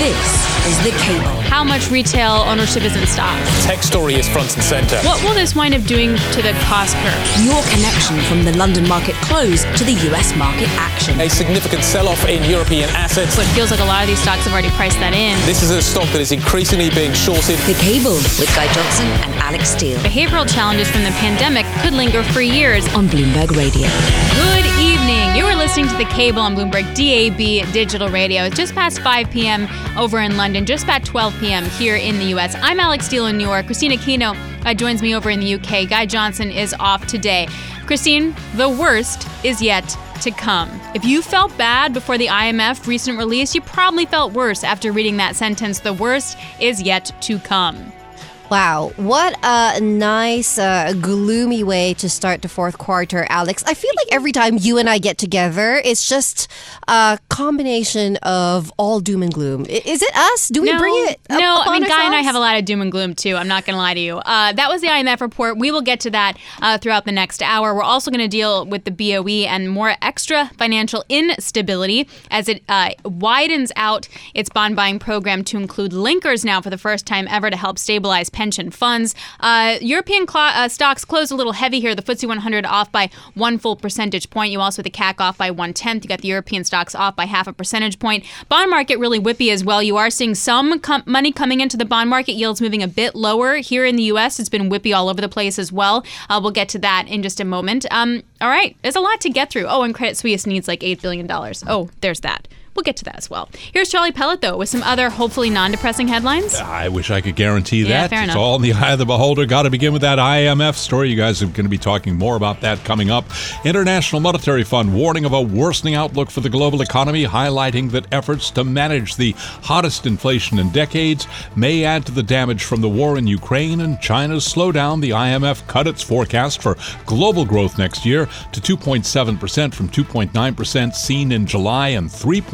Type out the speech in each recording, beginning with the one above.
This is The Cable. How much retail ownership is in stocks? Tech story is front and center. What will this wind up doing to the cost curve? Your connection from the London market close to the US market action. A significant sell-off in European assets. So it feels like a lot of these stocks have already priced that in. This is a stock that is increasingly being shorted. The Cable with Guy Johnson and Alix Steel Behavioral challenges from the pandemic could linger for years. on Bloomberg Radio. Good evening. You are listening to the cable on Bloomberg DAB Digital Radio. It's just past 5 p.m. over in London, just about 12 p.m. here in the U.S. I'm Alix Steel in New York. Kristine Aquino uh, joins me over in the U.K. Guy Johnson is off today. Kristine, the worst is yet to come. If you felt bad before the IMF recent release, you probably felt worse after reading that sentence. The worst is yet to come. Wow, what a nice, uh, gloomy way to start the fourth quarter, Alix. I feel like every time you and I get together, it's just a combination of all doom and gloom. I- Is it us? Do we bring it? up- No, I upon mean, Guy and I ourselves? have a lot of doom and gloom too. I'm not going to lie to you. Uh, that was the IMF report. We will get to that uh, throughout the next hour. We're also going to deal with the BOE and more extra financial instability as it uh, widens out its bond buying program to include linkers now for the first time ever to help stabilize pension funds. Uh, European cl- uh, stocks closed a little heavy here. The FTSE 100 off by one full percentage point. You also the CAC off by one tenth. You got the European stocks off by half a percentage point. Bond market really whippy as well. You are seeing some com- money coming into the bond market. Yields moving a bit lower here in the U.S. It's been whippy all over the place as well. Uh, we'll get to that in just a moment. Um, all right, there's a lot to get through. Oh, and Credit Suisse needs like eight billion dollars. Oh, there's that. We'll get to that as well. Here's Charlie Pellet, though, with some other hopefully non depressing headlines. I wish I could guarantee Yeah, that. fair it's enough. all in the eye of the beholder. Got to begin with that IMF story. You guys are going to be talking more about that coming up. International Monetary Fund warning of a worsening outlook for the global economy, highlighting that efforts to manage the hottest inflation in decades may add to the damage from the war in Ukraine and China's slowdown. The IMF cut its forecast for global growth next year to 2.7% from 2.9% seen in July and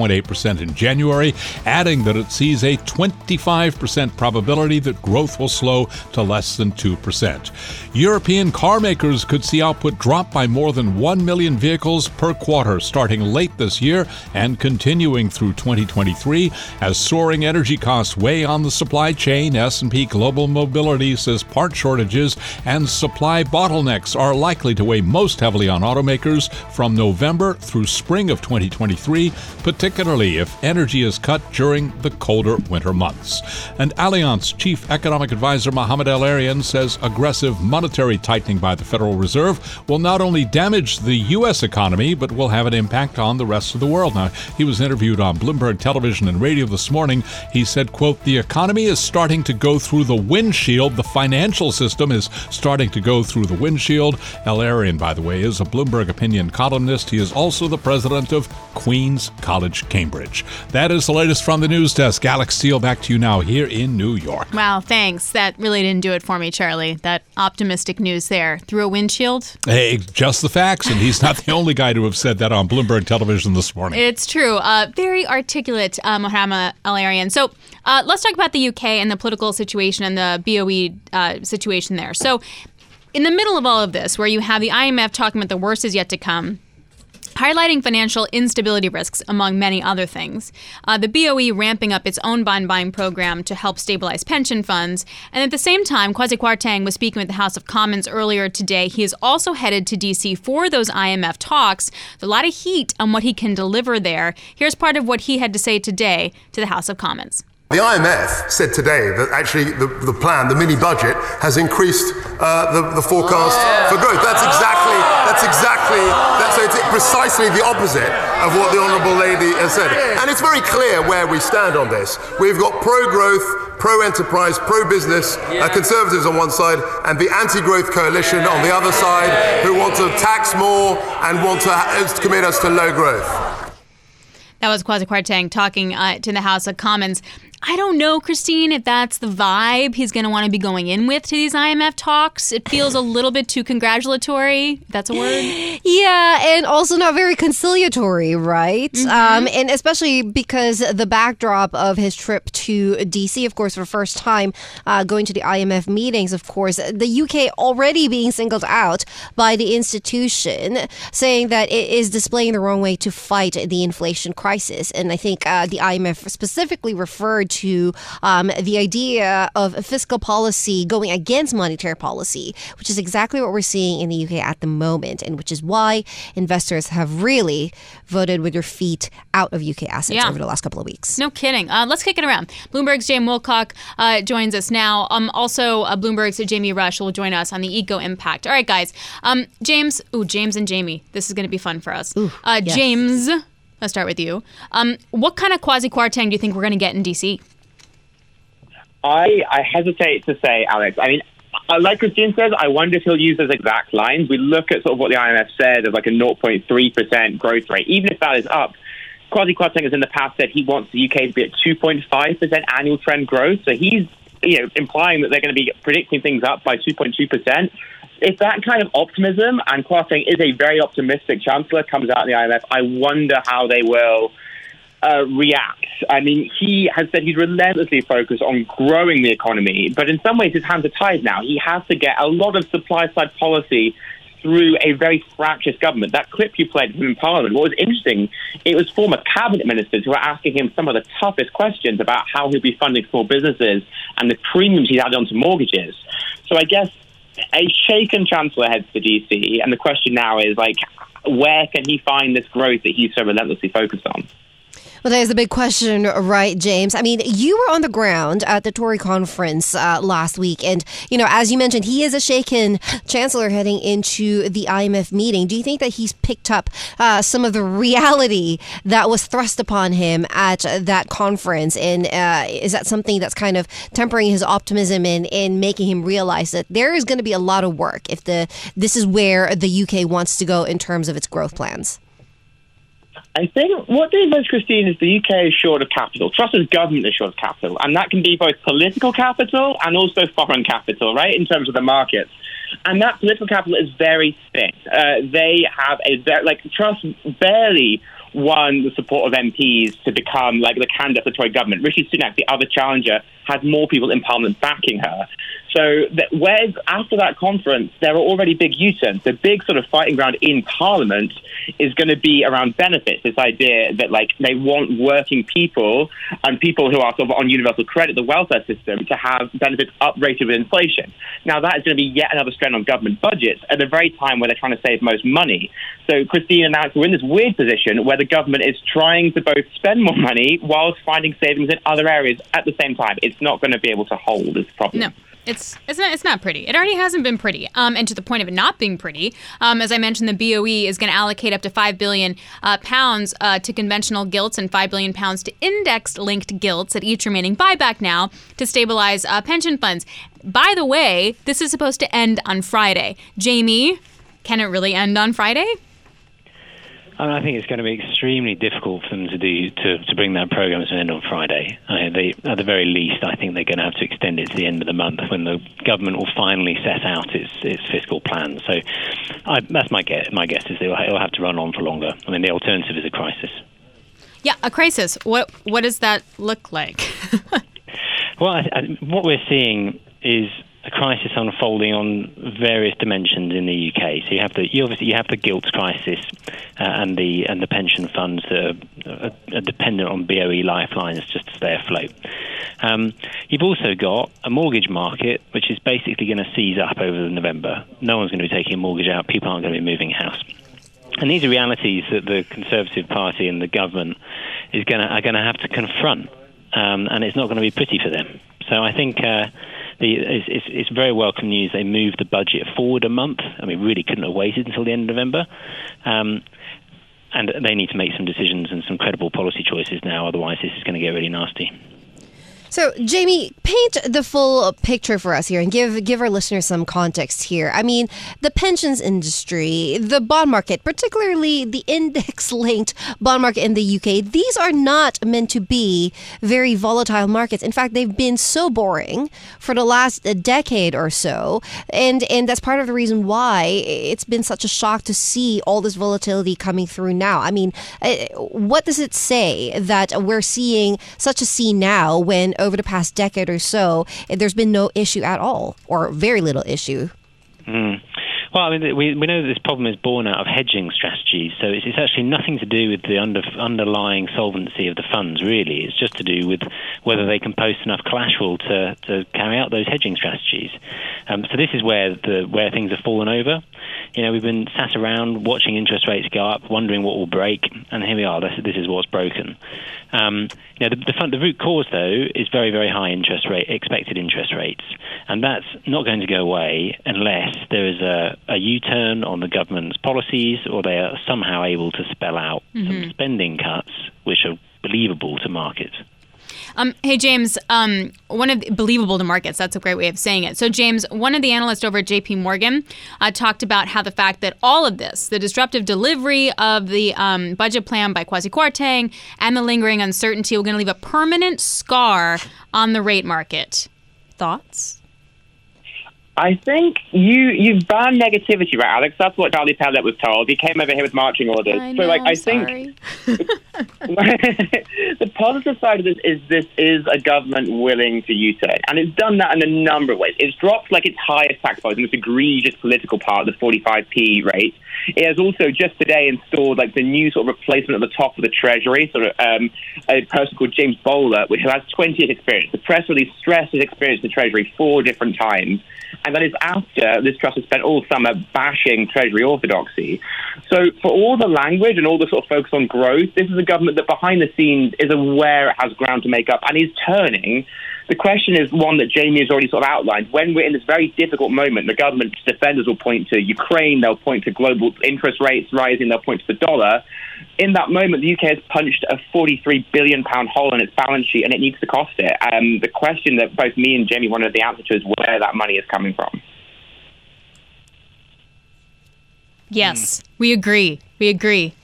3.8% in January, adding that it sees a 25% probability that growth will slow to less than 2%. European car makers could see output drop by more than 1 million vehicles per quarter starting late this year and continuing through 2023 as soaring energy costs weigh on the supply chain. S&P Global Mobility says part shortages and supply bottlenecks are likely to weigh most heavily on automakers from November through spring of 2023, particularly if energy is cut during the colder winter months. And Allianz Chief Economic Advisor Mohamed El-Erian says aggressive monetary tightening by the Federal Reserve will not only damage the U.S. economy, but will have an impact on the rest of the world. Now, he was interviewed on Bloomberg Television and Radio this morning. He said, quote, the economy is starting to go through the windshield. The financial system is starting to go through the windshield. El Arian, by the way, is a Bloomberg opinion columnist. He is also the president of Queens College, Cambridge. That is the latest from the news desk. Alix Steel, back to you now here in New York. Wow, thanks. That really didn't do it for me, Charlie. That optimistic news there. Through a windshield? Hey, just the facts, and he's not the only guy to have said that on Bloomberg Television this morning. It's true. Uh, very articulate, uh, Mohammed Al Arian. So uh, let's talk about the UK and the political situation and the BOE uh, situation there. So, in the middle of all of this, where you have the IMF talking about the worst is yet to come, highlighting financial instability risks, among many other things. Uh, the BOE ramping up its own bond buying program to help stabilize pension funds. And at the same time, Kwasi Kwarteng was speaking with the House of Commons earlier today. He is also headed to D.C. for those IMF talks. There's a lot of heat on what he can deliver there. Here's part of what he had to say today to the House of Commons. The IMF said today that actually the, the plan, the mini budget, has increased uh, the, the forecast for growth. That's exactly, that's exactly, that's so it's precisely the opposite of what the Honourable Lady has said. And it's very clear where we stand on this. We've got pro-growth, pro-enterprise, pro-business uh, conservatives on one side, and the anti-growth coalition on the other side, who want to tax more and want to ha- commit us to low growth. That was Kwasi Kwarteng talking uh, to the House of Commons. I don't know, Kristine, if that's the vibe he's going to want to be going in with to these IMF talks. It feels a little bit too congratulatory. That's a word. Yeah, and also not very conciliatory, right? Mm-hmm. Um, and especially because the backdrop of his trip to DC, of course, for the first time uh, going to the IMF meetings, of course, the UK already being singled out by the institution, saying that it is displaying the wrong way to fight the inflation crisis. Crisis. And I think uh, the IMF specifically referred to um, the idea of fiscal policy going against monetary policy, which is exactly what we're seeing in the UK at the moment, and which is why investors have really voted with their feet out of UK assets Yeah. over the last couple of weeks. No kidding. Uh, let's kick it around. Bloomberg's James Woolcock uh, joins us now. Um, also, uh, Bloomberg's Jamie Rush will join us on the eco impact. All right, guys. Um, James, ooh, James and Jamie. This is going to be fun for us. uh, yes. James, let's start with you. Um, what kind of Kwasi Kwarteng do you think we're going to get in DC? I, I hesitate to say, Alix. I mean, like Kristine says, I wonder if he'll use those exact lines. We look at sort of what the IMF said of like a 0.3% growth rate. Even if that is up, Kwasi Kwarteng has in the past said he wants the UK to be at 2.5% annual trend growth. So he's you know implying that they're going to be predicting things up by 2.2%. If that kind of optimism, and Kwarteng is a very optimistic chancellor, comes out in the IMF, I wonder how they will uh, react. I mean, he has said he's relentlessly focused on growing the economy, but in some ways his hands are tied now. He has to get a lot of supply side policy through a very fractious government. That clip you played from in Parliament, what was interesting, it was former cabinet ministers who were asking him some of the toughest questions about how he'll be funding small businesses and the premiums he's added onto mortgages. So I guess a shaken chancellor heads to DC, and the question now is like, where can he find this growth that he's so relentlessly focused on? Well, that is a big question, right, James? I mean, you were on the ground at the Tory conference uh, last week, and you know, as you mentioned, he is a shaken chancellor heading into the IMF meeting. Do you think that he's picked up uh, some of the reality that was thrust upon him at that conference, and uh, is that something that's kind of tempering his optimism and, and making him realize that there is going to be a lot of work if the this is where the UK wants to go in terms of its growth plans? I think what they most, Kristine, is the UK is short of capital. Truss Truss's government is short of capital, and that can be both political capital and also foreign capital, right, in terms of the markets. And that political capital is very thin. Uh, they have a very, like, Truss barely won the support of MPs to become like the candidate for Tory government. Rishi Sunak, the other challenger, has more people in Parliament backing her. So that whereas after that conference, there are already big U-turns. The big sort of fighting ground in Parliament is going to be around benefits. This idea that like they want working people and people who are sort of on universal credit, the welfare system, to have benefits uprated with inflation. Now that is going to be yet another strain on government budgets at the very time where they're trying to save most money. So Kristine announced we're in this weird position where the government is trying to both spend more money whilst finding savings in other areas at the same time. It's not going to be able to hold this problem. No. It's it's not it's not pretty. It already hasn't been pretty. Um, and to the point of it not being pretty, um, as I mentioned, the BOE is going to allocate up to five billion uh, pounds uh, to conventional gilts and five billion pounds to index-linked gilts at each remaining buyback now to stabilize uh, pension funds. By the way, this is supposed to end on Friday. Jamie, can it really end on Friday? I, mean, I think it's going to be extremely difficult for them to do to, to bring that program to an end on Friday. I, they, at the very least, I think they're going to have to extend it to the end of the month when the government will finally set out its its fiscal plan. So, I, that's my guess. My guess is they will, will have to run on for longer. I mean, the alternative is a crisis. Yeah, a crisis. What what does that look like? Well, I, I, what we're seeing is a crisis unfolding on various dimensions in the UK. So you have the you obviously you have the gilts crisis uh, and the and the pension funds that are, are, are dependent on BOE lifelines just to stay afloat. Um, you've also got a mortgage market which is basically going to seize up over November. No one's going to be taking a mortgage out. People aren't going to be moving house. And these are realities that the Conservative Party and the government is going to, are going to have to confront, um, and it's not going to be pretty for them. So I think uh, the, it's, it's, it's very welcome news. They moved the budget forward a month. I mean, really couldn't have waited until the end of November. Um, and they need to make some decisions and some credible policy choices now. Otherwise, this is going to get really nasty. So, Jamie, paint the full picture for us here and give give our listeners some context here. I mean, the pensions industry, the bond market, particularly the index-linked bond market in the UK, these are not meant to be very volatile markets. In fact, they've been so boring for the last decade or so, and and that's part of the reason why it's been such a shock to see all this volatility coming through now. I mean, eh, what does it say that we're seeing such a scene now when over the past decade or so, there's been no issue at all, or very little issue. Mm. Well, I mean, we, we know that this problem is born out of hedging strategies, so it's, it's actually nothing to do with the under, underlying solvency of the funds, really. It's just to do with whether they can post enough collateral to, to carry out those hedging strategies. Um, so this is where the where things have fallen over. You know, we've been sat around watching interest rates go up, wondering what will break, and here we are. This, this is what's broken. Um, you know, the, the, fund, the root cause, though, is very, very high interest rate, expected interest rates, and that's not going to go away unless there is a, a U-turn on the government's policies, or they are somehow able to spell out Mm-hmm. some spending cuts which are believable to markets. Um, hey, James, um, one of the, believable to markets. That's a great way of saying it. So, James, one of the analysts over at JP Morgan uh, talked about how the fact that all of this, the disruptive delivery of the um, budget plan by Kwasi Kwarteng and the lingering uncertainty, were going to leave a permanent scar on the rate market. Thoughts? I think you you've banned negativity, right, Alix? That's what Charlie Pellet was told. He came over here with marching orders. I so, know, like, I sorry. think the positive side of this is this is a government willing to U-turn, and it's done that in a number of ways. It's dropped like its highest tax policy, this egregious political part, the 45p rate. It has also just today installed like the new sort of replacement at the top of the Treasury, sort of um, a person called James Bowler, who has 20 years experience. The press release stressed his experience in the Treasury four different times. And that is after this Truss has spent all summer bashing Treasury orthodoxy. So, for all the language and all the sort of focus on growth, this is a government that behind the scenes is aware it has ground to make up and is turning. The question is one that Jamie has already sort of outlined. When we're in this very difficult moment, the government's defenders will point to Ukraine, they'll point to global interest rates rising, they'll point to the dollar. In that moment, the UK has punched a 43 billion pound hole in its balance sheet, and it needs to cost it. Um, the question that both me and Jamie wanted the answer to is where that money is coming from. Yes, we agree. We agree.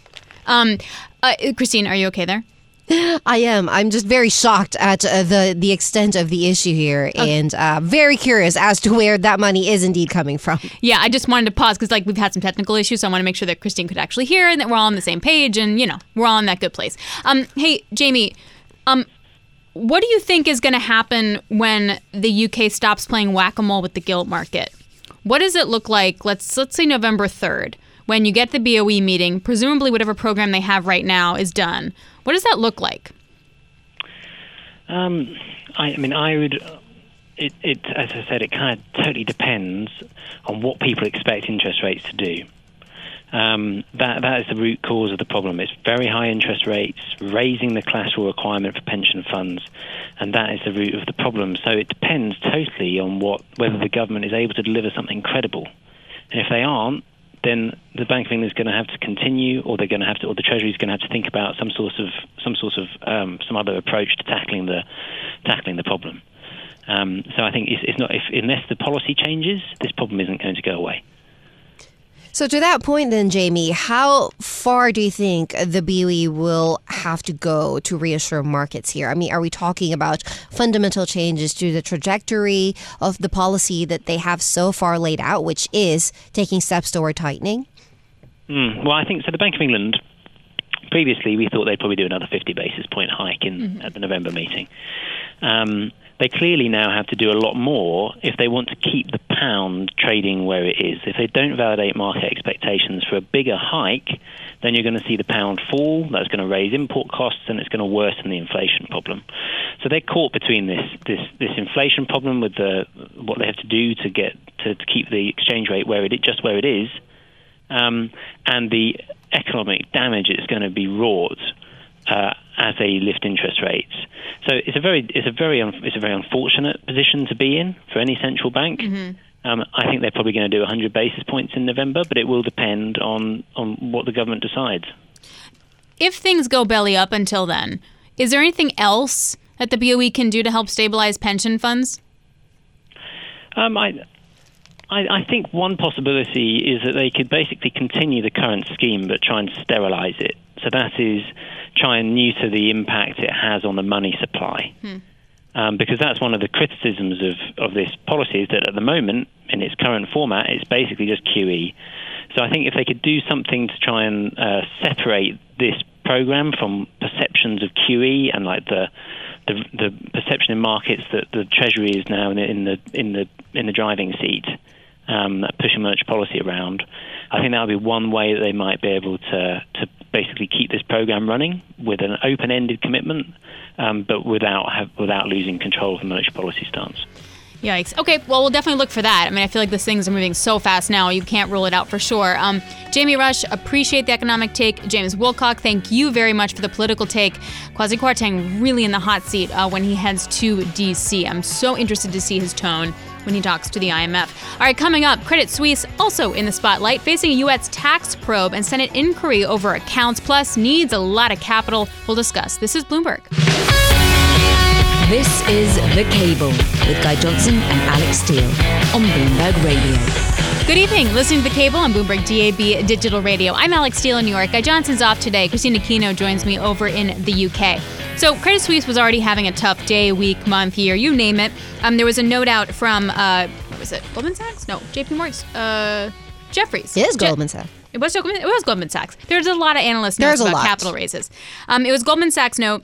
Um, uh, Kristine, are you okay there? I am. I'm just very shocked at uh, the the extent of the issue here, and uh, very curious as to where that money is indeed coming from. Yeah, I just wanted to pause because like we've had some technical issues, so I want to make sure that Kristine could actually hear and that we're all on the same page, and you know we're all in that good place. Um, hey Jamie, um, what do you think is going to happen when the UK stops playing whack a mole with the gilt market? What does it look like? Let's let's say November third, when you get the BOE meeting. Presumably, whatever program they have right now is done. What does that look like? Um, I, I mean, I would. It, it, as I said, it kind of totally depends on what people expect interest rates to do. Um, that that is the root cause of the problem. It's very high interest rates, raising the collateral requirement for pension funds, and that is the root of the problem. So it depends totally on what whether the government is able to deliver something credible, and if they aren't, then the Bank of England is going to have to continue, or they're going to have to, or the Treasury is going to have to think about some sort of some sort of um, some other approach to tackling the tackling the problem. Um, so I think it's, it's not if, unless the policy changes, this problem isn't going to go away. So, to that point, then, Jamie, how far do you think the BOE will have to go to reassure markets here? I mean, are we talking about fundamental changes to the trajectory of the policy that they have so far laid out, which is taking steps toward tightening? Mm, well, I think so. The Bank of England previously we thought they'd probably do another 50 basis point hike in at the November meeting. Um, they clearly now have to do a lot more if they want to keep the pound trading where it is. If they don't validate market expectations for a bigger hike, then you're going to see the pound fall. That's going to raise import costs and it's going to worsen the inflation problem. So they're caught between this this, this inflation problem with the what they have to do to get to, to keep the exchange rate where it just where it is, um, and the economic damage it's going to be wrought uh, as they lift interest rates. So it's a very it's a very un- it's a very unfortunate position to be in for any central bank. Um, I think they're probably going to do 100 basis points in November, but it will depend on on what the government decides. If things go belly up until then, is there anything else that the BOE can do to help stabilize pension funds? Um, I, I, I think one possibility is that they could basically continue the current scheme but try and sterilize it. So that is try and neuter the impact it has on the money supply. Um, because that's one of the criticisms of, of this policy is that at the moment, in its current format, it's basically just QE. So I think if they could do something to try and uh, separate this program from perceptions of QE and like the the, the perception in markets that the Treasury is now in the in the in the, in the driving seat, um, pushing monetary policy around. I think that would be one way that they might be able to to basically keep this program running with an open-ended commitment, um, but without have, without losing control of the monetary policy stance. Yikes. Okay, well, we'll definitely look for that. I mean, I feel like these things are moving so fast now, you can't rule it out for sure. Um, Jamie Rush, appreciate the economic take. James Woolcock, thank you very much for the political take. Kwasi Kwarteng really in the hot seat uh, when he heads to D.C. I'm so interested to see his tone when he talks to the IMF. All right, coming up, Credit Suisse also in the spotlight, facing a U.S. tax probe and Senate inquiry over accounts, plus needs a lot of capital. We'll discuss. This is Bloomberg. This is The Cable with Guy Johnson and Alix Steel on Bloomberg Radio. Good evening. Listening to The Cable on Bloomberg DAB Digital Radio. I'm Alix Steel in New York. Guy Johnson's off today. Kristine Aquino joins me over in the UK. So Credit Suisse was already having a tough day, week, month, year, you name it. Um, there was a note out from, uh, what was it, Goldman Sachs? No, JP Morgan. Uh, Jefferies. It is Je- Goldman Sachs. It was, Goldman- it was Goldman Sachs. There's a lot of analyst notes There's a about lot. capital raises. Um, it was Goldman Sachs note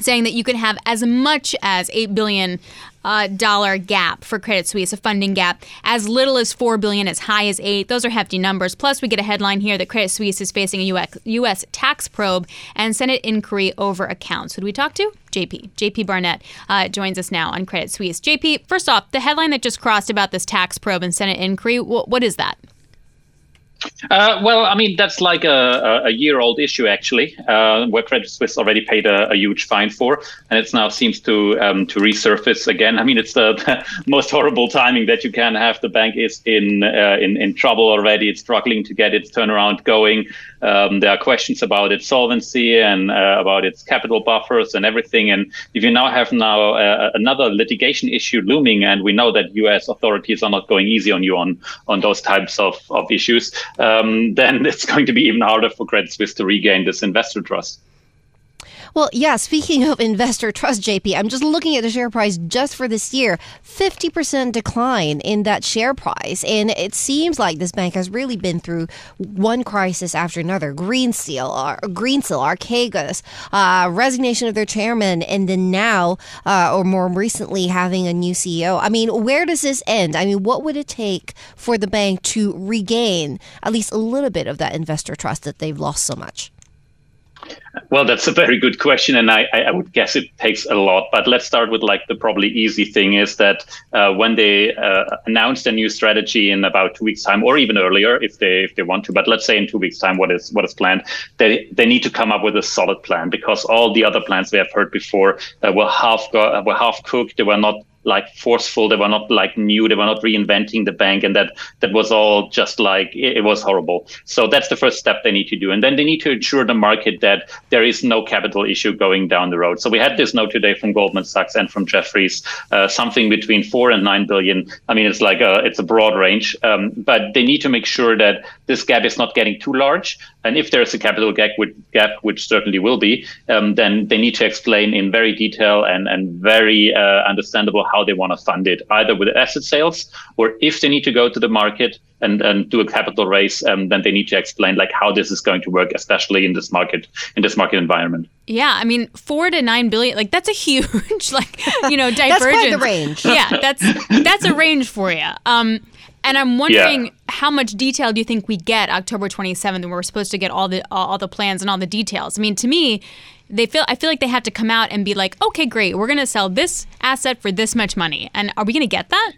saying that you could have as much as eight billion uh, dollar gap for Credit Suisse, a funding gap, as little as four billion, as high as eight. Those are hefty numbers. Plus, we get a headline here that Credit Suisse is facing a US, U.S. tax probe and Senate inquiry over accounts. Who do we talk to? JP. JP Barnert uh, joins us now on Credit Suisse. JP, first off, the headline that just crossed about this tax probe and Senate inquiry, wh- what is that? Uh, well, I mean, that's like a, a year old issue, actually, uh, where Credit Suisse already paid a, a huge fine for, and it now seems to um, to resurface again. I mean, it's the, the most horrible timing that you can have. The bank is in uh, in, in trouble already. It's struggling to get its turnaround going. Um, there are questions about its solvency and uh, about its capital buffers and everything. And if you now have now uh, another litigation issue looming, and we know that U.S. authorities are not going easy on you on on those types of, of issues, um, then it's going to be even harder for Credit Suisse to regain this investor trust. Well, yeah, speaking of investor trust, JP, I'm just looking at the share price just for this year 50% decline in that share price. And it seems like this bank has really been through one crisis after another Greensill, uh, Greensill Archegos, uh, resignation of their chairman, and then now, uh, or more recently, having a new CEO. I mean, where does this end? I mean, what would it take for the bank to regain at least a little bit of that investor trust that they've lost so much? Well, that's a very good question, and I, I would guess it takes a lot. But let's start with like the probably easy thing is that uh, when they uh, announced a new strategy in about two weeks' time, or even earlier, if they if they want to, but let's say in two weeks' time, what is what is planned? They they need to come up with a solid plan because all the other plans we have heard before uh, were half go- were half cooked. They were not like forceful. They were not like new. They were not reinventing the bank, and that that was all just like it, it was horrible. So that's the first step they need to do, and then they need to ensure the market that there is no capital issue going down the road. So we had this note today from Goldman Sachs and from Jefferies, uh, something between four and nine billion. I mean, it's like a it's a broad range, um, but they need to make sure that this gap is not getting too large. And if there is a capital gap, which, gap, which certainly will be, um, then they need to explain in very detail and and very uh, understandable how they want to fund it, either with asset sales or if they need to go to the market and, and do a capital raise, um, then they need to explain like how this is going to work, especially in this market in this market environment. Yeah, I mean, four to nine billion, like that's a huge, like you know, divergence. That's quite the range. Yeah, that's that's a range for you. Um, and I'm wondering how much detail do you think we get October 27th, when we're supposed to get all the all the plans and all the details. I mean, to me, they feel I feel like they have to come out and be like, okay, great, we're going to sell this asset for this much money, and are we going to get that?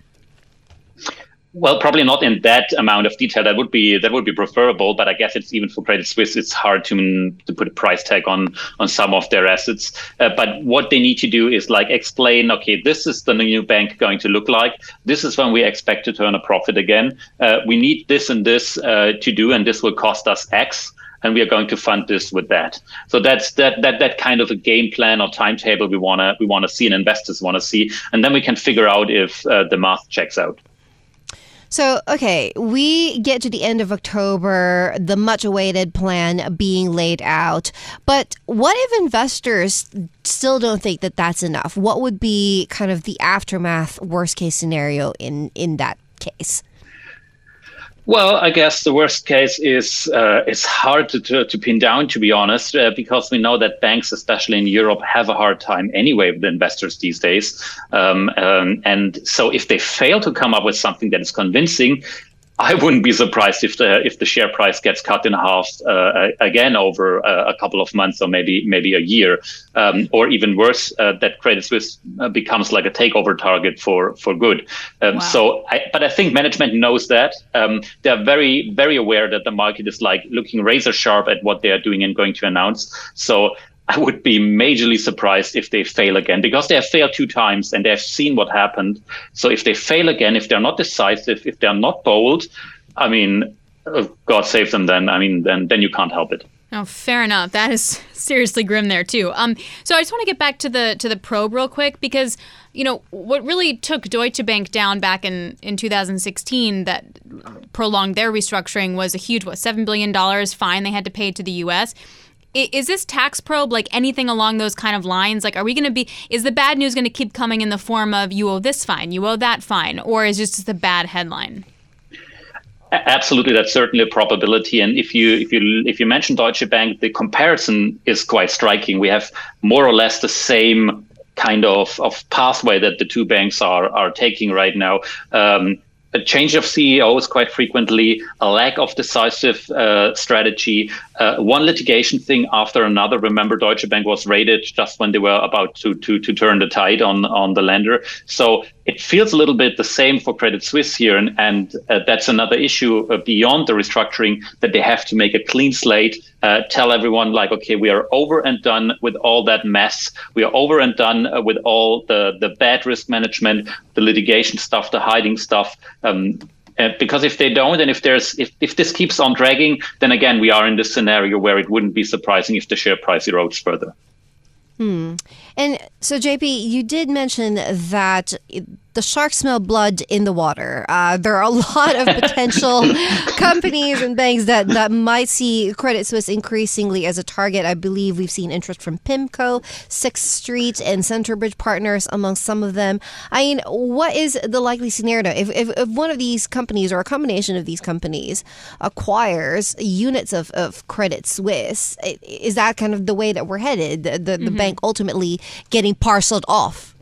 Well, probably not in that amount of detail. That would be that would be preferable, but I guess it's even for Credit Suisse, it's hard to to put a price tag on on some of their assets. Uh, but what they need to do is like explain, okay, this is the new bank going to look like. This is when we expect to turn a profit again. Uh, we need this and this uh, to do, and this will cost us X and we are going to fund this with that. So that's that that that kind of a game plan or timetable we wanna we wanna see and investors wanna see, and then we can figure out if uh, the math checks out. So, okay, we get to the end of October, the much awaited plan being laid out. But what if investors still don't think that that's enough? What would be kind of the aftermath, worst case scenario in, in that case? Well, I guess the worst case is uh, it's hard to, to, to, pin down, to be honest, uh, because we know that banks, especially in Europe, have a hard time anyway with investors these days. Um, um, and so if they fail to come up with something that is convincing, I wouldn't be surprised if the if the share price gets cut in half uh, again over a, a, couple of months or maybe maybe a year, um, or even worse, uh, that Credit Suisse uh, becomes like a takeover target for for good. Um, wow. So, I, but I think management knows that. Um, they're very very aware that the market is like looking razor sharp at what they are doing and going to announce. So I would be majorly surprised if they fail again because they have failed two times and they have seen what happened. So if they fail again, if they're not decisive, if they're not bold, I mean, uh, God save them. Then I mean, then then you can't help it. Oh, fair enough. That is seriously grim there too. Um, so I just want to get back to the to the probe real quick because you know what really took Deutsche Bank down back in in 2016 that prolonged their restructuring was a huge what seven billion dollars fine they had to pay to the U.S is this tax probe like anything along those kind of lines? Like, are we going to be, is the bad news going to keep coming in the form of you owe this fine, you owe that fine, or is just a bad headline? Absolutely, that's certainly a probability. And if you if you if you mention Deutsche Bank, the comparison is quite striking. We have more or less the same kind of, of pathway that the two banks are are taking right now. Um, a change of CEOs quite frequently, a lack of decisive uh, strategy, uh, one litigation thing after another. Remember, Deutsche Bank was raided just when they were about to to, to turn the tide on on the lender. So it feels a little bit the same for Credit Suisse here, and, and uh, that's another issue uh, beyond the restructuring that they have to make a clean slate, uh, tell everyone like, okay, we are over and done with all that mess. We are over and done uh, with all the the bad risk management, the litigation stuff, the hiding stuff. Um, uh, because if they don't, and if there's if, if this keeps on dragging, then again we are in this scenario where it wouldn't be surprising if the share price erodes further. Hmm. And so, JP, you did mention that the sharks smell blood in the water. Uh, there are a lot of potential companies and banks that, that might see Credit Suisse increasingly as a target. I believe we've seen interest from PIMCO, Sixth Street, and Centerbridge Partners among some of them. I mean, what is the likely scenario if, if, if one of these companies or a combination of these companies acquires units of, of Credit Suisse? Is that kind of the way that we're headed? The, the, mm-hmm. the bank ultimately getting parceled off?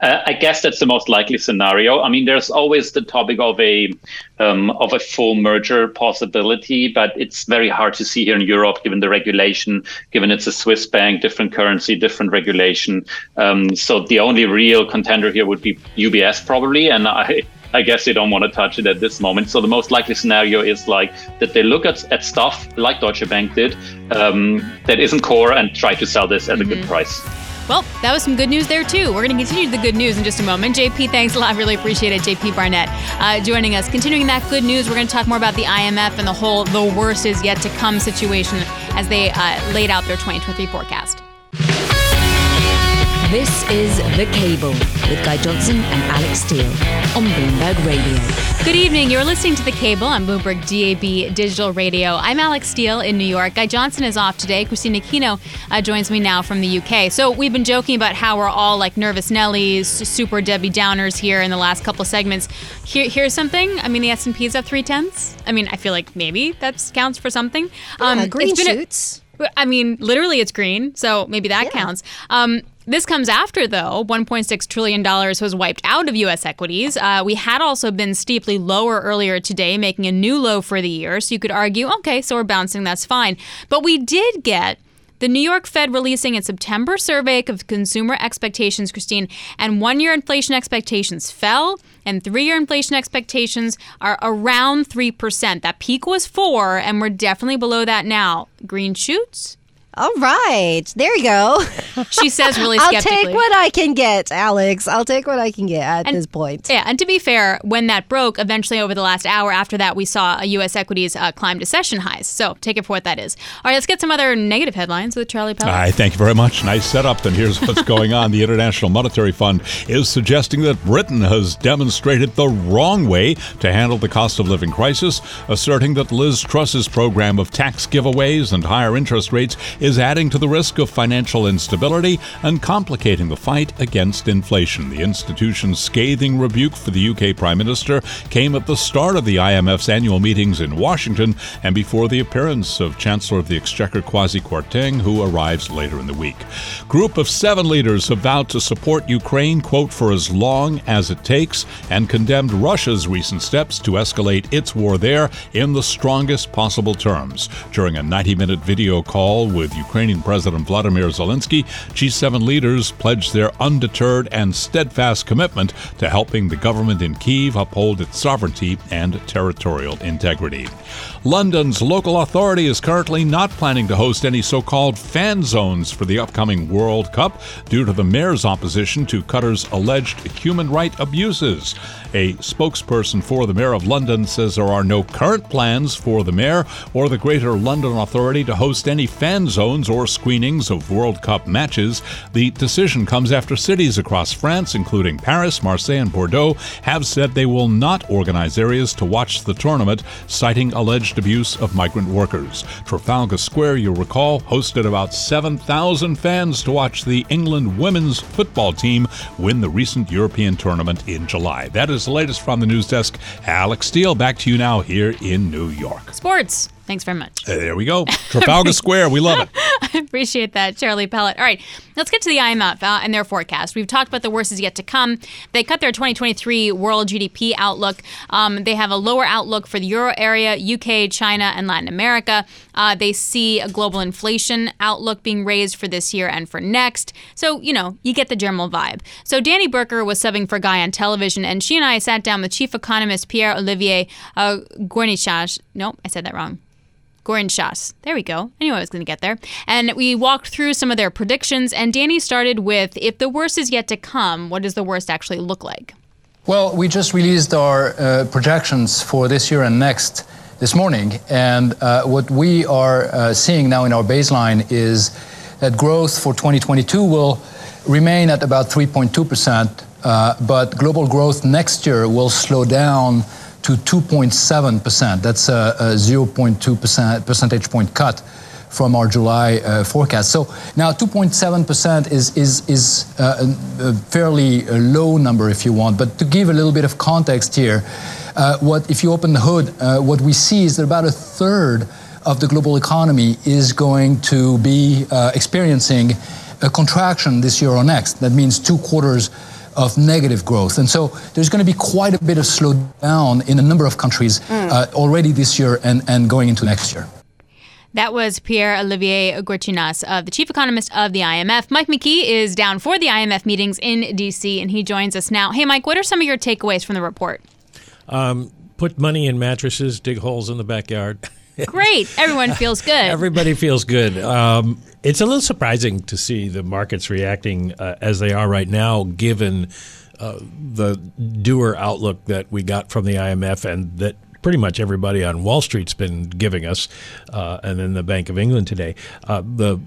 Uh, I guess that's the most likely scenario. I mean, there's always the topic of a um, of a full merger possibility, but it's very hard to see here in Europe, given the regulation, given it's a Swiss bank, different currency, different regulation. Um, so the only real contender here would be UBS, probably, and I. I guess they don't want to touch it at this moment. So the most likely scenario is like that they look at, at stuff like Deutsche Bank did um, that isn't core and try to sell this at mm-hmm. a good mm-hmm. price. Well, that was some good news there, too. We're going to continue the good news in just a moment. JP, thanks a lot. Really appreciate it. JP Barnert uh, joining us. Continuing that good news, we're going to talk more about the IMF and the whole the worst is yet to come situation as they uh, laid out their 2023 forecast. This is The Cable with Guy Johnson and Alix Steel on Bloomberg Radio. Good evening. You're listening to The Cable on Bloomberg DAB Digital Radio. I'm Alix Steel in New York. Guy Johnson is off today. Kristine Aquino uh, joins me now from the UK. So we've been joking about how we're all like nervous Nellies, super Debbie Downers here in the last couple segments. Here, here's something. I mean, the S&P is up three tenths. I mean, I feel like maybe that counts for something. Um, yeah, green shoots. A, I mean, literally, it's green, so maybe that yeah. counts. Um, this comes after, though, $1.6 trillion was wiped out of U.S. equities. Uh, we had also been steeply lower earlier today, making a new low for the year. So you could argue, okay, so we're bouncing, that's fine. But we did get the New York Fed releasing its September survey of consumer expectations, Kristine, and one year inflation expectations fell, and three year inflation expectations are around 3%. That peak was 4 and we're definitely below that now. Green shoots? All right, there you go. She says really I'll take what I can get, Alix. I'll take what I can get at and, this point. Yeah, and to be fair, when that broke, eventually over the last hour after that, we saw a U.S. equities uh, climb to session highs. So take it for what that is. All right, let's get some other negative headlines with Charlie Pellet. Hi, thank you very much. Nice setup. And here's what's going on. The International Monetary Fund is suggesting that Britain has demonstrated the wrong way to handle the cost of living crisis, asserting that Liz Truss's program of tax giveaways and higher interest rates is adding to the risk of financial instability and complicating the fight against inflation. The institution's scathing rebuke for the UK Prime Minister came at the start of the IMF's annual meetings in Washington and before the appearance of Chancellor of the Exchequer Kwasi Kwarteng, who arrives later in the week. Group of seven leaders have vowed to support Ukraine, quote, for as long as it takes, and condemned Russia's recent steps to escalate its war there in the strongest possible terms. During a 90 minute video call with Ukrainian President Vladimir Zelensky, G7 leaders pledged their undeterred and steadfast commitment to helping the government in Kiev uphold its sovereignty and territorial integrity. London's local authority is currently not planning to host any so called fan zones for the upcoming World Cup due to the mayor's opposition to Qatar's alleged human rights abuses. A spokesperson for the Mayor of London says there are no current plans for the Mayor or the Greater London Authority to host any fan zones or screenings of World Cup matches. The decision comes after cities across France, including Paris, Marseille, and Bordeaux, have said they will not organize areas to watch the tournament, citing alleged abuse of migrant workers. Trafalgar Square, you'll recall, hosted about 7,000 fans to watch the England women's football team win the recent European tournament in July. That is the latest from the news desk. Alix Steel, back to you now here in New York. Sports. Thanks very much. Uh, there we go. Trafalgar Square. We love it. I appreciate that, Charlie Pellet. All right, let's get to the IMF uh, and their forecast. We've talked about the worst is yet to come. They cut their 2023 world GDP outlook. Um, they have a lower outlook for the euro area, UK, China, and Latin America. Uh, they see a global inflation outlook being raised for this year and for next. So, you know, you get the general vibe. So, Dani Burger was subbing for Guy on television, and she and I sat down with chief economist Pierre Olivier uh, Gournichage. Nope, I said that wrong. Gourinchas. There we go. I knew I was going to get there. And we walked through some of their predictions, and Dani started with if the worst is yet to come, what does the worst actually look like? Well, we just released our uh, projections for this year and next this morning, and uh, what we are uh, seeing now in our baseline is that growth for 2022 will remain at about 3.2%, uh, but global growth next year will slow down to 2.7%. That's a, a 0.2% percentage point cut from our July uh, forecast. So now 2.7% is is is uh, a, fairly uh, low number if you want. But to give a little bit of context here, uh, what if you open the hood, uh, what we see is that about a third of the global economy is going to be uh, experiencing a contraction this year or next. That means two quarters of negative growth. And so there's going to be quite a bit of slowdown in a number of countries mm. uh, already this year and, and going into next year. That was Pierre Olivier Gourinchas, uh, the chief economist of the IMF. Mike McKee is down for the IMF meetings in DC, and he joins us now. Hey, Mike, what are some of your takeaways from the report? Um, put money in mattresses, dig holes in the backyard. Great. Everyone feels good. Everybody feels good. Um, it's a little surprising to see the markets reacting uh, as they are right now, given uh, the doer outlook that we got from the IMF and that pretty much everybody on Wall Street's been giving us, uh, and then the Bank of England today. Uh, the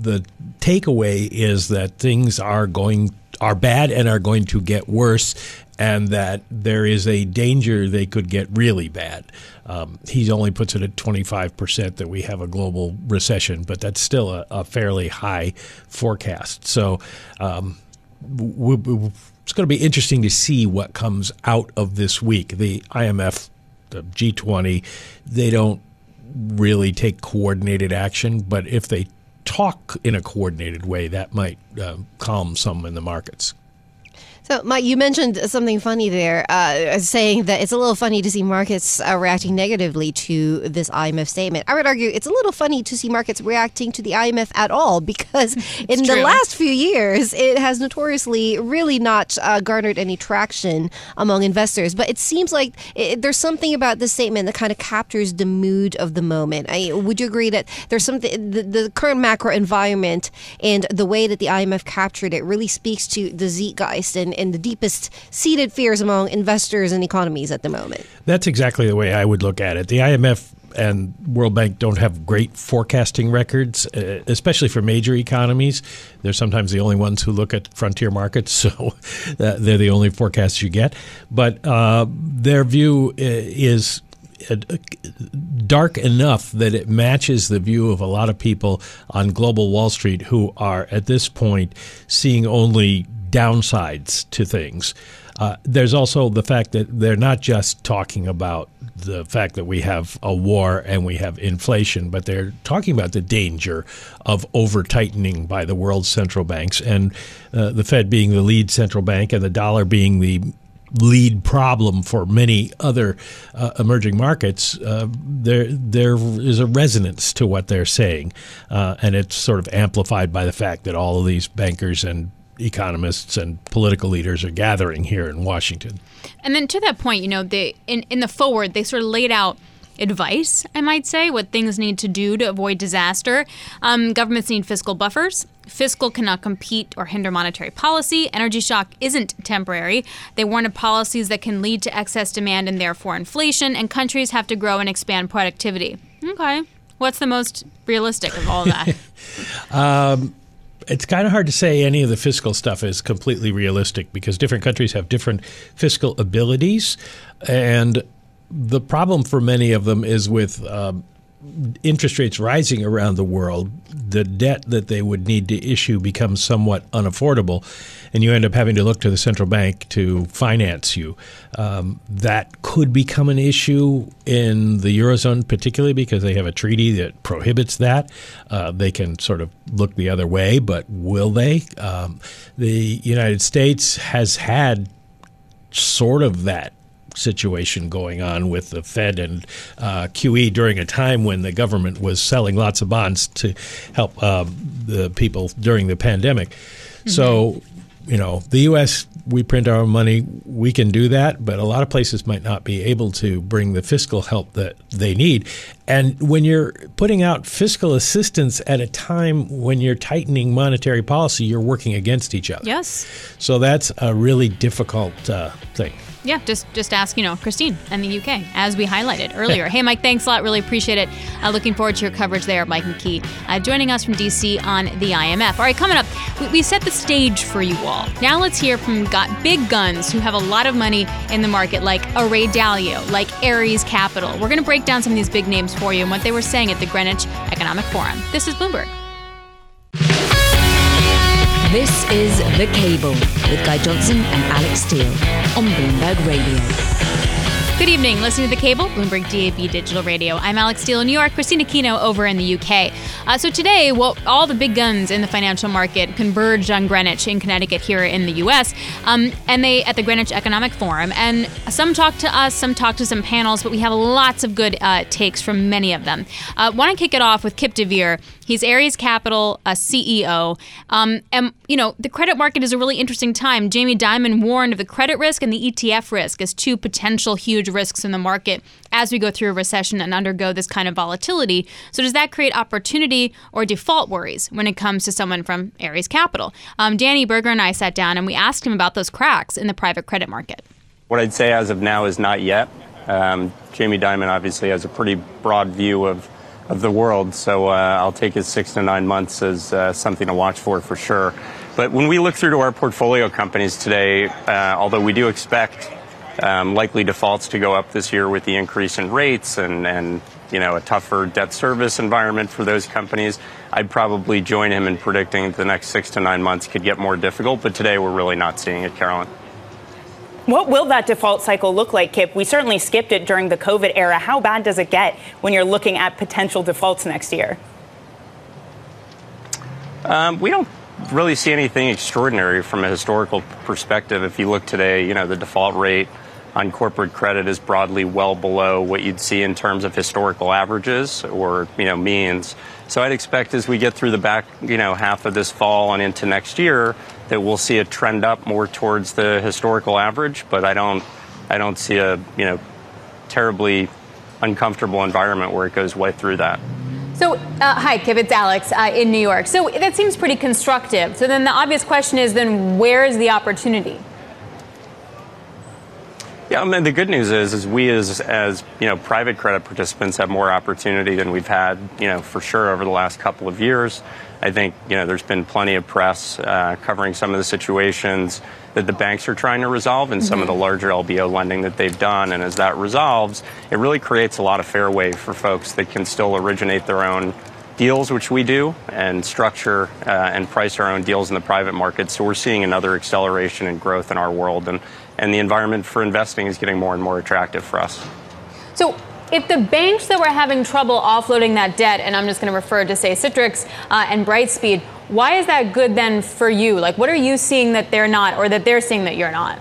the takeaway is that things are going are bad and are going to get worse, and that there is a danger they could get really bad. Um, he only puts it at 25% that we have a global recession, but that's still a, a fairly high forecast. So um, we, we, it's going to be interesting to see what comes out of this week. The IMF, the G20, they don't really take coordinated action, but if they talk in a coordinated way, that might uh, calm some in the markets. So, Mike, you mentioned something funny there, uh, saying that it's a little funny to see markets uh, reacting negatively to this IMF statement. I would argue it's a little funny to see markets reacting to the IMF at all because in true. the last few years, it has notoriously really not uh, garnered any traction among investors. But it seems like it, there's something about this statement that kind of captures the mood of the moment. I, would you agree that there's something, the, the current macro environment and the way that the IMF captured it really speaks to the Zeitgeist and and the deepest seated fears among investors and economies at the moment. That's exactly the way I would look at it. The IMF and World Bank don't have great forecasting records, uh, especially for major economies. They're sometimes the only ones who look at frontier markets, so uh, they're the only forecasts you get. But uh, their view uh, is dark enough that it matches the view of a lot of people on global Wall Street who are at this point seeing only downsides to things. Uh, there's also the fact that they're not just talking about the fact that we have a war and we have inflation, but they're talking about the danger of over tightening by the world's central banks and uh, the Fed being the lead central bank and the dollar being the lead problem for many other uh, emerging markets, uh, there there is a resonance to what they're saying, uh, and it's sort of amplified by the fact that all of these bankers and economists and political leaders are gathering here in Washington. And then to that point, you know, they in, in the forward, they sort of laid out advice, I might say, what things need to do to avoid disaster. Um, governments need fiscal buffers. Fiscal cannot compete or hinder monetary policy. Energy shock isn't temporary. They warn of policies that can lead to excess demand and therefore inflation, and countries have to grow and expand productivity. Okay. What's the most realistic of all that? um, it's kind of hard to say any of the fiscal stuff is completely realistic because different countries have different fiscal abilities. And the problem for many of them is with um, interest rates rising around the world, the debt that they would need to issue becomes somewhat unaffordable, and you end up having to look to the central bank to finance you. Um, that could become an issue in the Eurozone, particularly because they have a treaty that prohibits that. Uh, they can sort of look the other way, but will they? Um, the United States has had sort of that situation going on with the Fed and uh, QE during a time when the government was selling lots of bonds to help um, the people during the pandemic. Mm-hmm. So, you know, the U.S. we print our own money, we can do that, but a lot of places might not be able to bring the fiscal help that they need. And when you're putting out fiscal assistance at a time when you're tightening monetary policy, you're working against each other. Yes. So that's a really difficult uh, thing yeah, just just ask you know Kristine and the UK as we highlighted earlier. hey, Mike, thanks a lot. Really appreciate it. Uh, looking forward to your coverage there, Mike McKee, uh, joining us from DC on the IMF. All right, coming up, we, we set the stage for you all. Now let's hear from got big guns who have a lot of money in the market, like a Ray Dalio, like Ares Capital. We're going to break down some of these big names for you and what they were saying at the Greenwich Economic Forum. This is Bloomberg. This is The Cable with Guy Johnson and Alix Steel on Bloomberg Radio. Good evening. Listening to the cable, Bloomberg DAB Digital Radio. I'm Alix Steel in New York, Kristine Aquino over in the UK. Uh, so today, well, all the big guns in the financial market converged on Greenwich in Connecticut here in the US, um, and they at the Greenwich Economic Forum. And some talked to us, some talked to some panels, but we have lots of good uh, takes from many of them. Uh, Want to kick it off with Kipp deVeer. He's Ares Capital, a CEO. Um, and, you know, the credit market is a really interesting time. Jamie Dimon warned of the credit risk and the ETF risk as two potential huge risks in the market as we go through a recession and undergo this kind of volatility. So, does that create opportunity or default worries when it comes to someone from Ares Capital? Um, Dani Burger and I sat down and we asked him about those cracks in the private credit market. What I'd say as of now is not yet. Um, Jamie Dimon obviously has a pretty broad view of of the world, so uh, I'll take his six to nine months as uh, something to watch for for sure. But when we look through to our portfolio companies today, uh, although we do expect um, likely defaults to go up this year with the increase in rates and, and you know a tougher debt service environment for those companies. I'd probably join him in predicting the next six to nine months could get more difficult, but today we're really not seeing it, Carolyn. What will that default cycle look like, Kipp? We certainly skipped it during the COVID era. How bad does it get when you're looking at potential defaults next year? Um, we don't really see anything extraordinary from a historical perspective. If you look today, you know, the default rate on corporate credit is broadly well below what you'd see in terms of historical averages or you know means. So I'd expect as we get through the back you know half of this fall and into next year that we'll see a trend up more towards the historical average. But I don't I don't see a you know terribly uncomfortable environment where it goes way through that. So, uh, hi, Kipp, it's Alix uh, in New York. So that seems pretty constructive. So then the obvious question is then where is the opportunity? Yeah, I mean, the good news is, is we as, as, you know, private credit participants have more opportunity than we've had, you know, for sure over the last couple of years. I think you know there's been plenty of press uh, covering some of the situations that the banks are trying to resolve and some of the larger LBO lending that they've done. And as that resolves, it really creates a lot of fairway for folks that can still originate their own deals, which we do, and structure uh, and price our own deals in the private market. So we're seeing another acceleration and growth in our world, and, and the environment for investing is getting more and more attractive for us. So if the banks that were having trouble offloading that debt, and I'm just going to refer to say Citrix uh, and Brightspeed, why is that good then for you? Like, what are you seeing that they're not, or that they're seeing that you're not?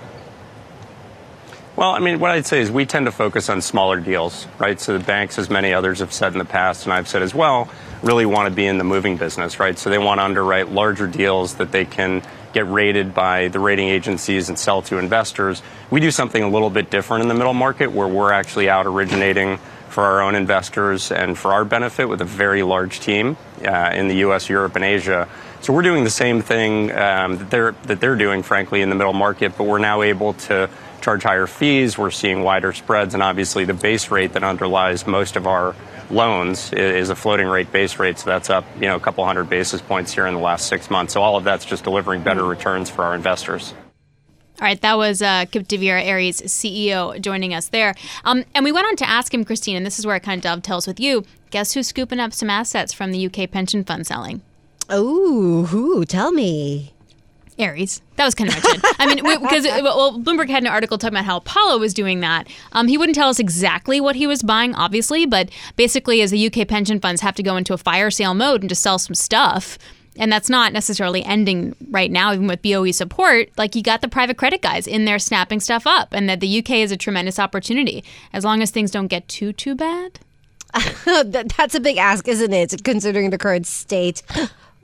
Well, I mean, what I'd say is we tend to focus on smaller deals, right? So the banks, as many others have said in the past, and I've said as well, really want to be in the moving business, right? So they want to underwrite larger deals that they can get rated by the rating agencies and sell to investors. We do something a little bit different in the middle market where we're actually out originating for our own investors and for our benefit with a very large team uh, in the U.S., Europe, and Asia. So we're doing the same thing um, that they're that they're doing, frankly, in the middle market, but we're now able to charge higher fees. We're seeing wider spreads, and obviously the base rate that underlies most of our loans is a floating rate base rate, so that's up you know a couple hundred basis points here in the last six months. So all of that's just delivering better returns for our investors. All right, that was uh, Kipp deVeer, Ares CEO, joining us there. Um, and we went on to ask him, Kristine, and this is where it kind of dovetails with you. Guess who's scooping up some assets from the UK pension fund selling? Oh, who? Tell me. Ares. That was kind of it. I mean, because well, Bloomberg had an article talking about how Apollo was doing that. Um, he wouldn't tell us exactly what he was buying, obviously, but basically, as the UK pension funds have to go into a fire sale mode and just sell some stuff, and that's not necessarily ending right now, even with BOE support. Like you got the private credit guys in there snapping stuff up, and that the UK is a tremendous opportunity as long as things don't get too too bad. That's a big ask, isn't it? Considering the current state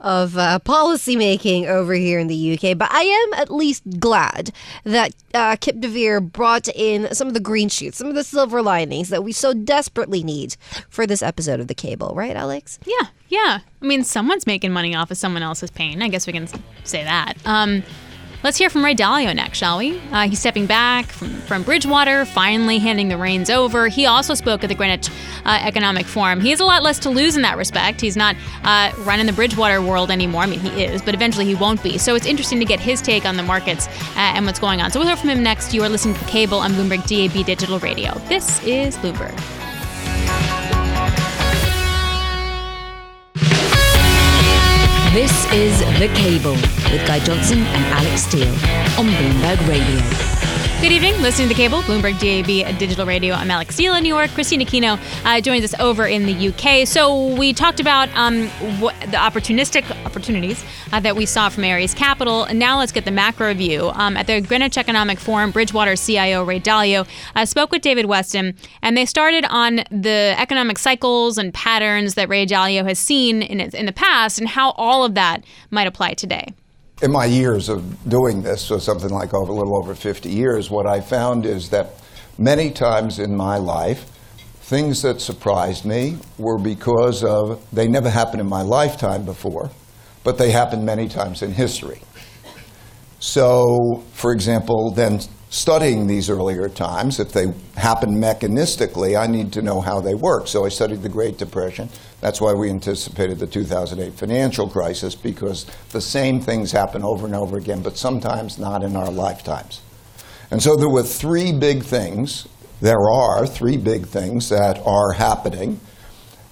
of uh, policy making over here in the UK. But I am at least glad that uh, Kipp deVeer brought in some of the green shoots, some of the silver linings that we so desperately need for this episode of The Cable, right, Alix? Yeah, yeah. I mean, someone's making money off of someone else's pain. I guess we can say that. Um, Let's hear from Ray Dalio next, shall we? Uh, he's stepping back from, from Bridgewater, finally handing the reins over. He also spoke at the Greenwich uh, Economic Forum. He has a lot less to lose in that respect. He's not uh, running the Bridgewater world anymore. I mean, he is, but eventually he won't be. So it's interesting to get his take on the markets uh, and what's going on. So we'll hear from him next. You are listening to the cable on Bloomberg DAB Digital Radio. This is Bloomberg. This is The Cable with Guy Johnson and Alix Steel on Bloomberg Radio. Good evening. Listening to the cable, Bloomberg DAB Digital Radio. I'm Alix Steel in New York. Kristine Aquino uh, joins us over in the UK. So we talked about um, the opportunistic opportunities uh, that we saw from Ares Capital. And now let's get the macro view. Um, at the Greenwich Economic Forum, Bridgewater CIO Ray Dalio uh, spoke with David Westin, and they started on the economic cycles and patterns that Ray Dalio has seen in, in the past and how all of that might apply today in my years of doing this, so something like over, a little over 50 years, what I found is that many times in my life, things that surprised me were because of they never happened in my lifetime before, but they happened many times in history. So, for example, then studying these earlier times, if they happen mechanistically, I need to know how they work. So I studied the Great Depression. That's why we anticipated the 2008 financial crisis, because the same things happen over and over again, but sometimes not in our lifetimes. And so there were three big things. There are three big things that are happening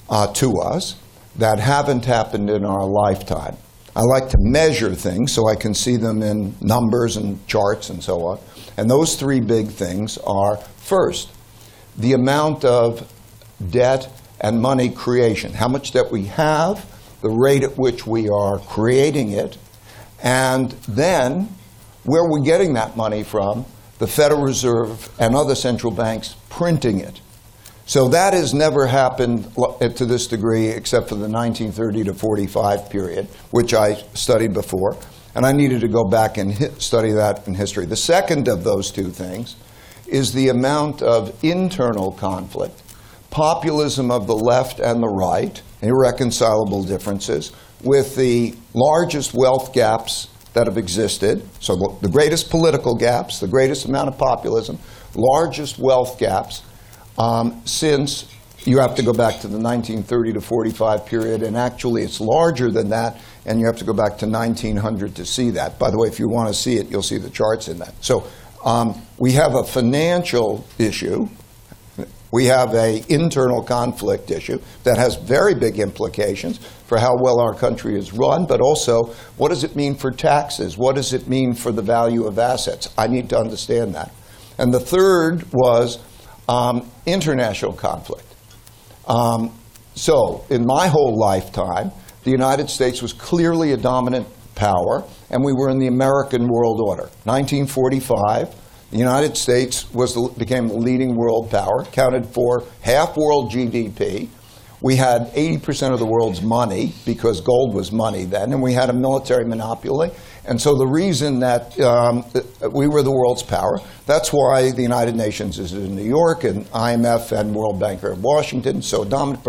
uh, to us that haven't happened in our lifetime. I like to measure things so I can see them in numbers and charts and so on. And those three big things are first, the amount of debt and money creation, how much debt we have, the rate at which we are creating it, and then where we're getting that money from, the Federal Reserve and other central banks printing it. So that has never happened to this degree except for the 1930 to 45 period, which I studied before. And I needed to go back and study that in history. The second of those two things is the amount of internal conflict, populism of the left and the right, irreconcilable differences, with the largest wealth gaps that have existed. So the greatest political gaps, the greatest amount of populism, largest wealth gaps um, since you have to go back to the 1930 to 45 period, and actually it's larger than that and you have to go back to 1900 to see that. By the way, if you want to see it, you'll see the charts in that. So um, we have a financial issue. We have a internal conflict issue that has very big implications for how well our country is run, but also what does it mean for taxes? What does it mean for the value of assets? I need to understand that. And the third was um, international conflict. Um, so, in my whole lifetime, the United States was clearly a dominant power, and we were in the American world order. 1945, the United States was the, became the leading world power, counted for half world GDP. We had 80% of the world's money because gold was money then, and we had a military monopoly. And so the reason that um, we were the world's power, that's why the United Nations is in New York and IMF and World Bank are in Washington, so dominant.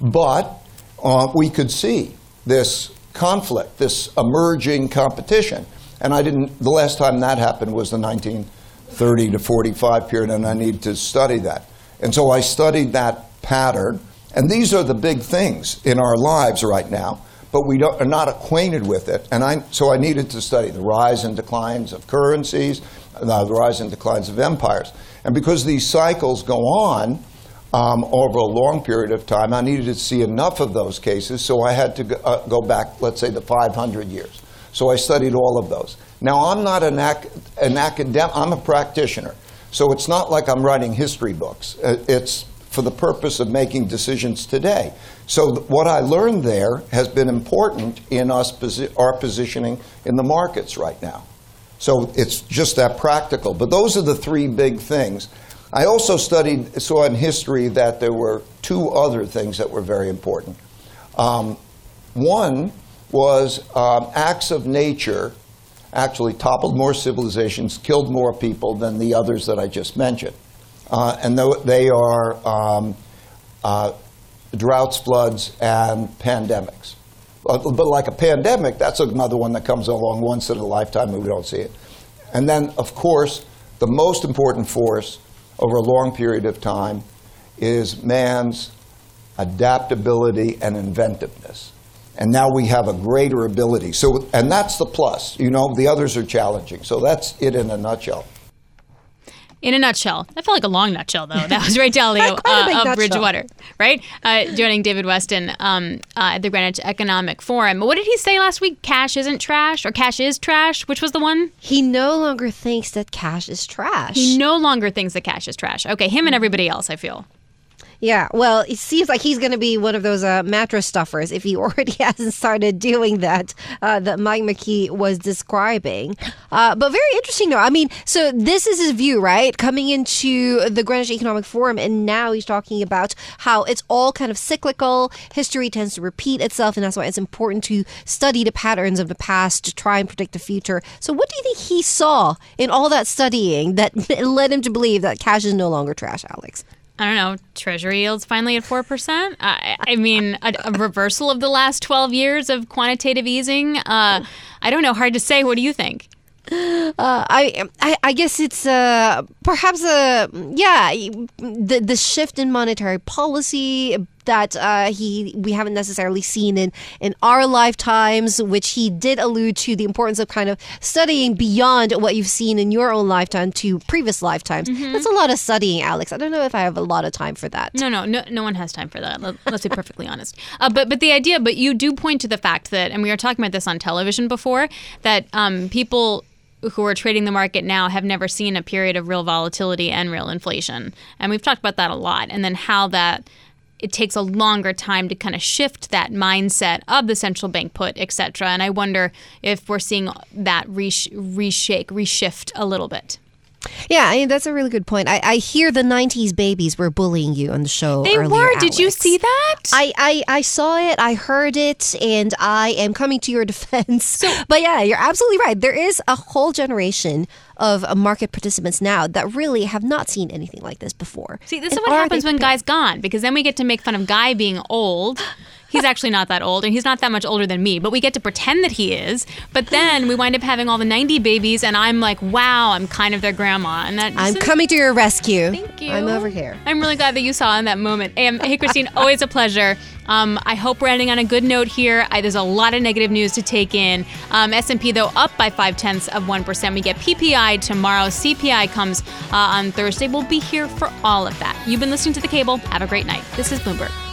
But uh, we could see this conflict, this emerging competition. And I didn't, the last time that happened was the 1930 to 45 period, and I need to study that. And so I studied that pattern. And these are the big things in our lives right now, but we are not acquainted with it. And I, so I needed to study the rise and declines of currencies, the rise and declines of empires. And because these cycles go on, um, over a long period of time. I needed to see enough of those cases, so I had to go, uh, go back, let's say, the 500 years. So I studied all of those. Now, I'm not an, ac- an academic, I'm a practitioner. So it's not like I'm writing history books. Uh, it's for the purpose of making decisions today. So what I learned there has been important in us posi- our positioning in the markets right now. So it's just that practical. But those are the three big things. I also studied, saw in history that there were two other things that were very important. Um, one was um, acts of nature actually toppled more civilizations, killed more people than the others that I just mentioned. Uh, and they are um, uh, droughts, floods, and pandemics. But, but like a pandemic, that's another one that comes along once in a lifetime and we don't see it. And then, of course, the most important force over a long period of time is man's adaptability and inventiveness. And now we have a greater ability. So, and that's the plus. You know, the others are challenging. So that's it in a nutshell. In a nutshell, That felt like a long nutshell though. That was Ray Dalio uh, of Bridgewater, right? Uh, joining David Westin um, uh, at the Greenwich Economic Forum. What did he say last week? Cash isn't trash, or cash is trash? Which was the one? He no longer thinks that cash is trash. He no longer thinks that cash is trash. Okay, him and everybody else. I feel. Yeah, well, it seems like he's going to be one of those uh, mattress stuffers if he already hasn't started doing that uh, that Mike McKee was describing. Uh, but very interesting, though. I mean, so this is his view, right? Coming into the Greenwich Economic Forum, and now he's talking about how it's all kind of cyclical. History tends to repeat itself, and that's why it's important to study the patterns of the past to try and predict the future. So, what do you think he saw in all that studying that led him to believe that cash is no longer trash, Alix? I don't know, Treasury yields finally at 4%. I, I mean, a, a, reversal of the last 12 years of quantitative easing. Uh, I don't know, hard to say. What do you think? Uh, I, I, I guess it's uh, perhaps a yeah the the shift in monetary policy that uh, he we haven't necessarily seen in in our lifetimes, which he did allude to the importance of kind of studying beyond what you've seen in your own lifetime to previous lifetimes. Mm-hmm. That's a lot of studying, Alix. I don't know if I have a lot of time for that. No, no, no, no one has time for that. Let, us be perfectly honest. Uh, but but the idea, but you do point to the fact that, and we were talking about this on television before, that um, people who are trading the market now have never seen a period of real volatility and real inflation. And we've talked about that a lot. And then how that it takes a longer time to kind of shift that mindset of the central bank put, et cetera. And I wonder if we're seeing that resh- reshake, reshift a little bit. Yeah, I mean, that's a really good point. I, I hear the '90s babies were bullying you on the show. They earlier, were. Alix. Did you see that? I, I I saw it. I heard it, and I am coming to your defense. So, but yeah, you're absolutely right. There is a whole generation of market participants now that really have not seen anything like this before. See, this and is what happens when Guy's gone, because then we get to make fun of Guy being old. he's actually not that old, and he's not that much older than me. But we get to pretend that he is. But then we wind up having all the 90 babies, and I'm like, wow, I'm kind of their grandma. And that I'm just- coming to your rescue. Thank you. I'm over here. I'm really glad that you saw in that moment. Um, hey, Kristine, always a pleasure. Um, I hope we're ending on a good note here. I, there's a lot of negative news to take in. Um, S&P though up by five tenths of one percent. We get PPI tomorrow. CPI comes uh, on Thursday. We'll be here for all of that. You've been listening to the cable. Have a great night. This is Bloomberg.